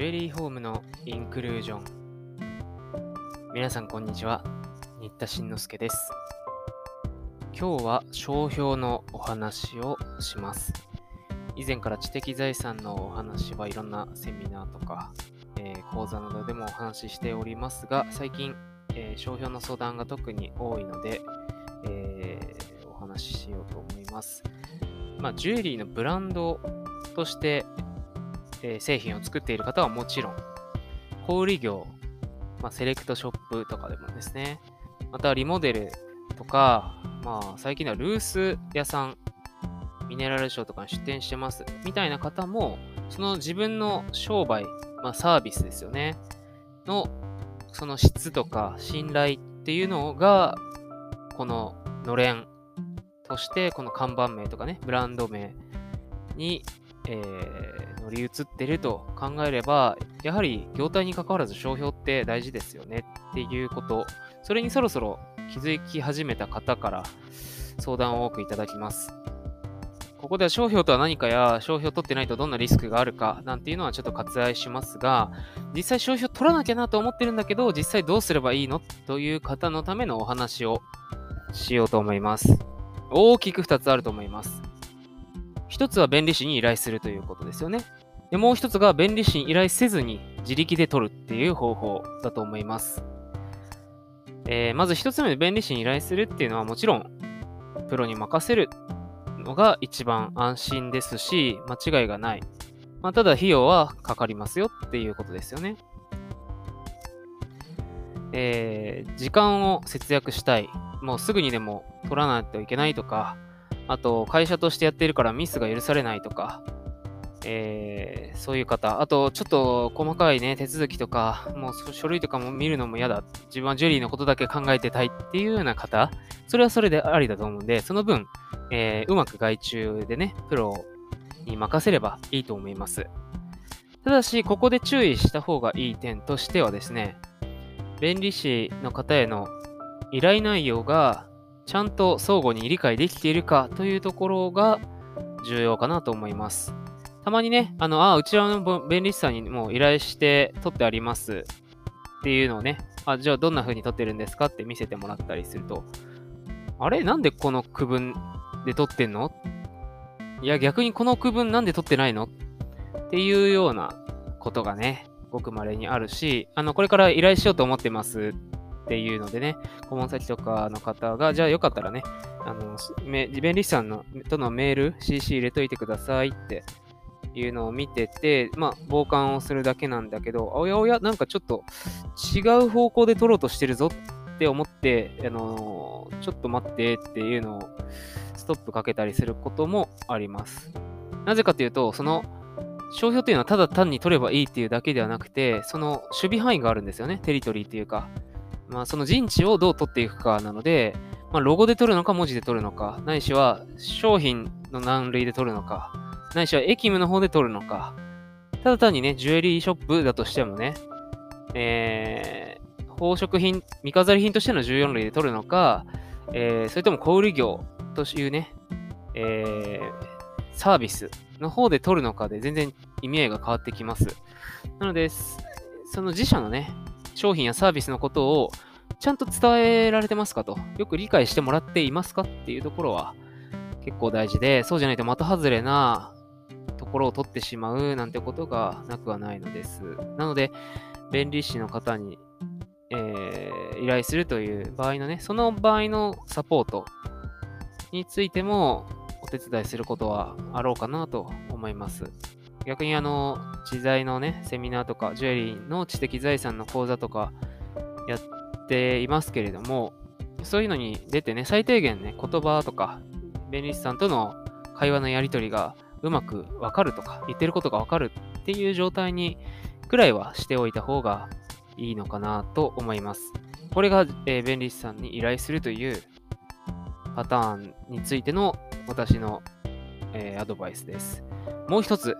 ジュエリーホームのインクルージョン。皆さんこんにちは。新田慎之介です。今日は商標のお話をします。以前から知的財産のお話はいろんなセミナーとか、えー、講座などでもお話ししておりますが最近、えー、商標の相談が特に多いので、えー、お話ししようと思います。まあ、ジュエリーのブランドとして、製品を作っている方はもちろん、小売業、まあ、セレクトショップとかでもですね、またリモデルとか、まあ、最近ではルース屋さん、ミネラルショーとかに出店してますみたいな方も、その自分の商売、まあ、サービスですよね、の、その質とか信頼っていうのが、こののれんとして、この看板名とかね、ブランド名に、えー、乗り移ってると考えれば、やはり業態に関わらず商標って大事ですよねっていうこと、それにそろそろ気づき始めた方から相談を多くいただきます。ここでは商標とは何かや、商標を取ってないとどんなリスクがあるかなんていうのはちょっと割愛しますが、実際商標取らなきゃなと思ってるんだけど、実際どうすればいいの？という方のためのお話をしようと思います。大きく2つあると思います。1つは弁理士に依頼するということですよね。でもう1つが弁理士に依頼せずに自力で取るっていう方法だと思います。えー、まず1つ目で弁理士に依頼するっていうのはもちろんプロに任せるのが一番安心ですし間違いがない。まあ、ただ費用はかかりますよっていうことですよね。えー、時間を節約したい。もうすぐにでも取らないといけないとか、あと会社としてやっているからミスが許されないとか、えー、そういう方、あとちょっと細かいね、手続きとか、もう書類とかも見るのも嫌だ。自分はジュリーのことだけ考えてたいっていうような方、それはそれでありだと思うんで、その分、えー、うまく外注でね、プロに任せればいいと思います。ただし、ここで注意した方がいい点としてはですね、弁理士の方への依頼内容がちゃんと相互に理解できているかというところが重要かなと思います。たまにね、あの、あ、うちらの弁理士さんにもう依頼して取ってあります。っていうのをね、あ、じゃあどんな風に取ってるんですかって見せてもらったりすると、あれ？なんでこの区分で取ってんの？いや、逆にこの区分なんで取ってないの？っていうようなことがね、ごく稀にあるし、あの、これから依頼しようと思ってますっていうのでね、顧問先とかの方が、じゃあよかったらね、あの、便利士さんのとのメール、CC 入れといてくださいっていうのを見てて、まあ、傍観をするだけなんだけど、おやおや、なんかちょっと違う方向で取ろうとしてるぞって思って、あの、ちょっと待ってっていうのをストップかけたりすることもあります。なぜかというと、その商標っていうのはただ単に取ればいいっていうだけではなくて、その守備範囲があるんですよね。テリトリーっていうか。まあ、その陣地をどう取っていくかなので、まあ、ロゴで取るのか文字で取るのか、ないしは商品の何類で取るのか、ないしは駅務の方で取るのか、ただ単にね、ジュエリーショップだとしてもね、えー、宝飾品、見飾り品としての14類で取るのか、えー、それとも小売業というね、えー、サービスの方で取るのかで全然意味合いが変わってきます。なので、その自社のね、商品やサービスのことをちゃんと伝えられてますかと、よく理解してもらっていますかっていうところは結構大事で、そうじゃないと的外れなところを取ってしまうなんてことがなくはないのです。なので、弁理士の方に、えー、依頼するという場合のね、その場合のサポートについてもお手伝いすることはあろうかなと思います。逆にあの、知財のね、セミナーとか、ジュエリーの知的財産の講座とかやっていますけれども、そういうのに出てね、最低限ね、言葉とか、弁理士さんとの会話のやり取りがうまくわかるとか、言ってることがわかるっていう状態にくらいはしておいた方がいいのかなと思います。これが、えー、弁理士さんに依頼するというパターンについての私の、えー、アドバイスです。もう一つ、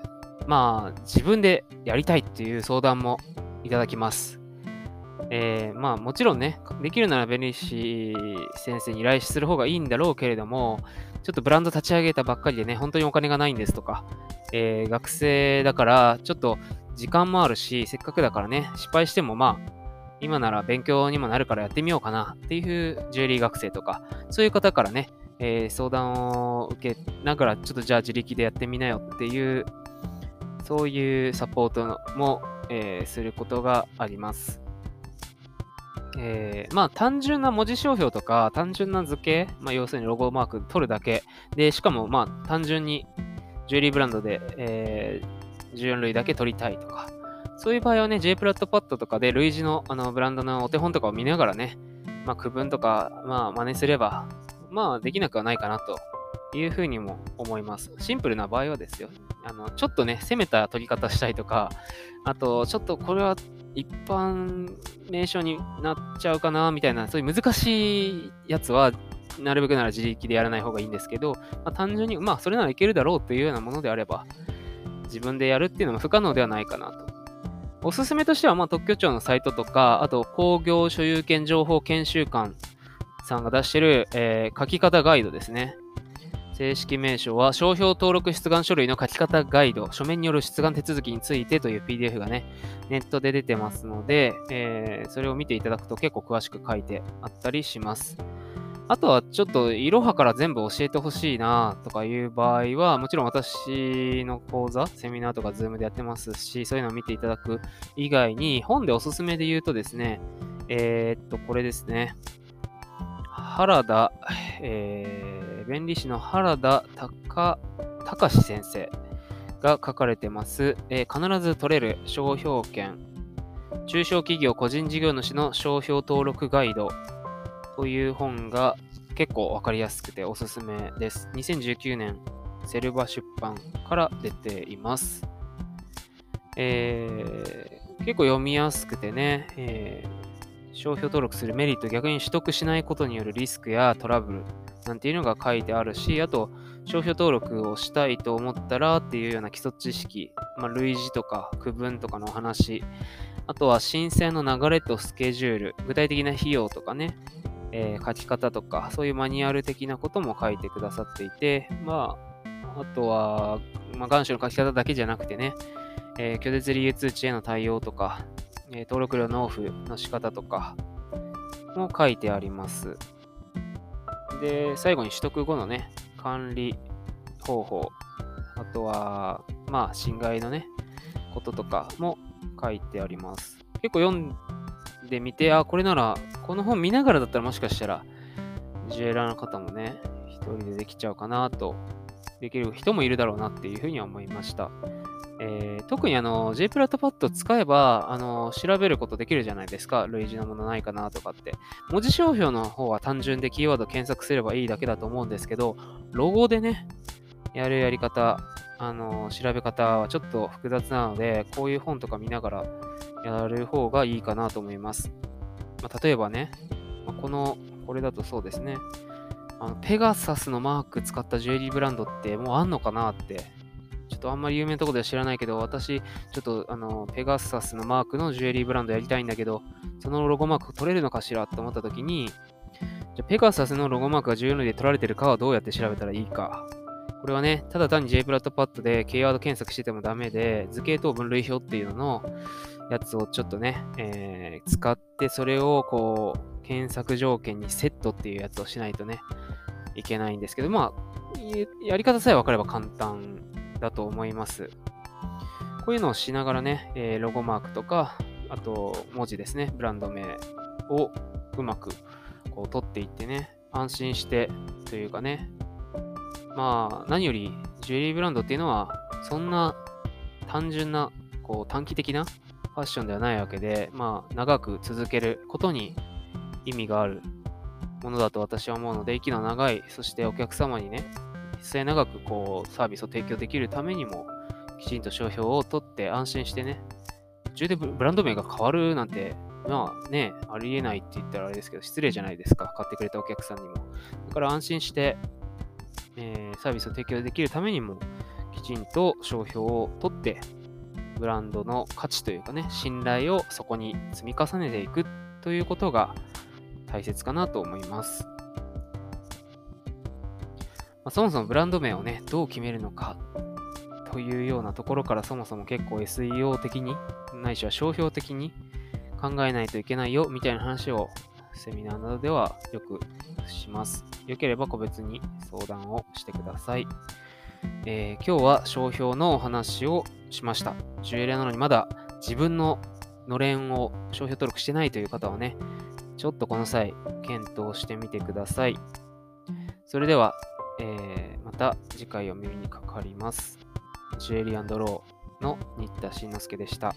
まあ、自分でやりたいっていう相談もいただきます。えー、まあ、もちろんね、できるなら弁理士先生に依頼する方がいいんだろうけれども、ちょっとブランド立ち上げたばっかりでね、本当にお金がないんですとか、えー、学生だから、ちょっと時間もあるし、せっかくだからね、失敗してもまあ、今なら勉強にもなるからやってみようかなっていうジュエリー学生とか、そういう方からね、えー、相談を受けながら、ちょっとじゃあ自力でやってみなよっていう、そういうサポートも、えー、することがあります。えー、まあ単純な文字商標とか単純な図形、まあ、要するにロゴマーク取るだけで、しかもまあ単純にジュエリーブランドで、えー、14類だけ取りたいとか、そういう場合はね、J プラットパッドとかで類似のあのブランドのお手本とかを見ながらね、まあ、区分とか、まあ、真似すれば、まあ、できなくはないかなというふうにも思います。シンプルな場合はですよ。あの、ちょっとね、攻めた取り方したいとか、あと、ちょっとこれは一般名称になっちゃうかな、みたいな、そういう難しいやつは、なるべくなら自力でやらない方がいいんですけど、まあ、単純に、まあ、それならいけるだろうというようなものであれば、自分でやるっていうのも不可能ではないかなとおすすめとしては、まあ、特許庁のサイトとか、あと工業所有権情報研修館さんが出してる、えー、書き方ガイドですね。正式名称は、商標登録出願書類の書き方ガイド、書面による出願手続きについてという PDF がね、ネットで出てますので、えー、それを見ていただくと結構詳しく書いてあったりします。あとはちょっといろはから全部教えてほしいなとかいう場合は、もちろん私の講座、セミナーとかズームでやってますし、そういうのを見ていただく以外に、本でおすすめで言うとですね、えー、っと、これですね。原田、えー、弁理士の原田隆先生が書かれてます、えー、必ず取れる商標権、中小企業個人事業主の商標登録ガイドという本が結構わかりやすくておすすめです。2019年セルバ出版から出ています。えー、結構読みやすくてね、えー、商標登録するメリット、逆に取得しないことによるリスクやトラブルなんていうのが書いてあるし、あと、商標登録をしたいと思ったらっていうような基礎知識、まあ、類似とか区分とかの話、あとは申請の流れとスケジュール、具体的な費用とかね、えー、書き方とか、そういうマニュアル的なことも書いてくださっていて、まあ、あとは、まあ、願書の書き方だけじゃなくてね、えー、拒絶理由通知への対応とか、えー、登録料納付の仕方とかも書いてあります。で、最後に取得後のね、管理方法、あとは、まあ、侵害のね、こととかも書いてあります。結構読んでみて、あ、これなら、この本見ながらだったらもしかしたら、ジュエラーの方もね、一人でできちゃうかなと、できる人もいるだろうなっていうふうには思いました。えー、特にあの J プラットパッド使えばあの調べることできるじゃないですか。類似のものないかなとかって。文字商標の方は単純でキーワード検索すればいいだけだと思うんですけど、ロゴでね、やるやり方、あの調べ方はちょっと複雑なので、こういう本とか見ながらやる方がいいかなと思います。まあ、例えばね、まあ、この、これだとそうですね、あのペガサスのマーク使ったジュエリーブランドってもうあんのかなって、ちょっとあんまり有名なとこでは知らないけど、私、ちょっとあの、ペガサスのマークのジュエリーブランドやりたいんだけど、そのロゴマーク取れるのかしらと思った時に、じゃペガサスのロゴマークが14で取られてるかはどうやって調べたらいいか。これはね、ただ単に J プラットパッドでキーワード検索しててもダメで、図形等分類表っていうののやつをちょっとね、えー、使ってそれをこう、検索条件にセットっていうやつをしないとね、いけないんですけど、まあ、やり方さえ分かれば簡単だと思います。こういうのをしながらね、え、ロゴマークとか、あと文字ですね、ブランド名をうまくこう取っていってね、安心してというかね、まあ何よりジュエリーブランドっていうのはそんな単純なこう短期的なファッションではないわけで、まあ、長く続けることに意味があるものだと私は思うので、息の長い、そしてお客様にね、末長くこうサービスを提供できるためにも、きちんと商標を取って安心してね、途中でブランド名が変わるなんて、まあね、ありえないって言ったらあれですけど、失礼じゃないですか、買ってくれたお客さんにも。だから安心して、えー、サービスを提供できるためにも、きちんと商標を取ってブランドの価値というかね、信頼をそこに積み重ねていくということが大切かなと思います。まあ、そもそもブランド名をね、どう決めるのかというようなところからそもそも結構 SEO 的に、ないしは商標的に考えないといけないよみたいな話をセミナーなどではよくします。よければ個別に相談をしてください。えー、今日は商標のお話をしました。ジュエリアなのにまだ自分ののれんを商標登録してないという方はね、ちょっとこの際検討してみてください。それでは、えー、また次回お耳にかかります。ジュエリーローの新田慎之介でした。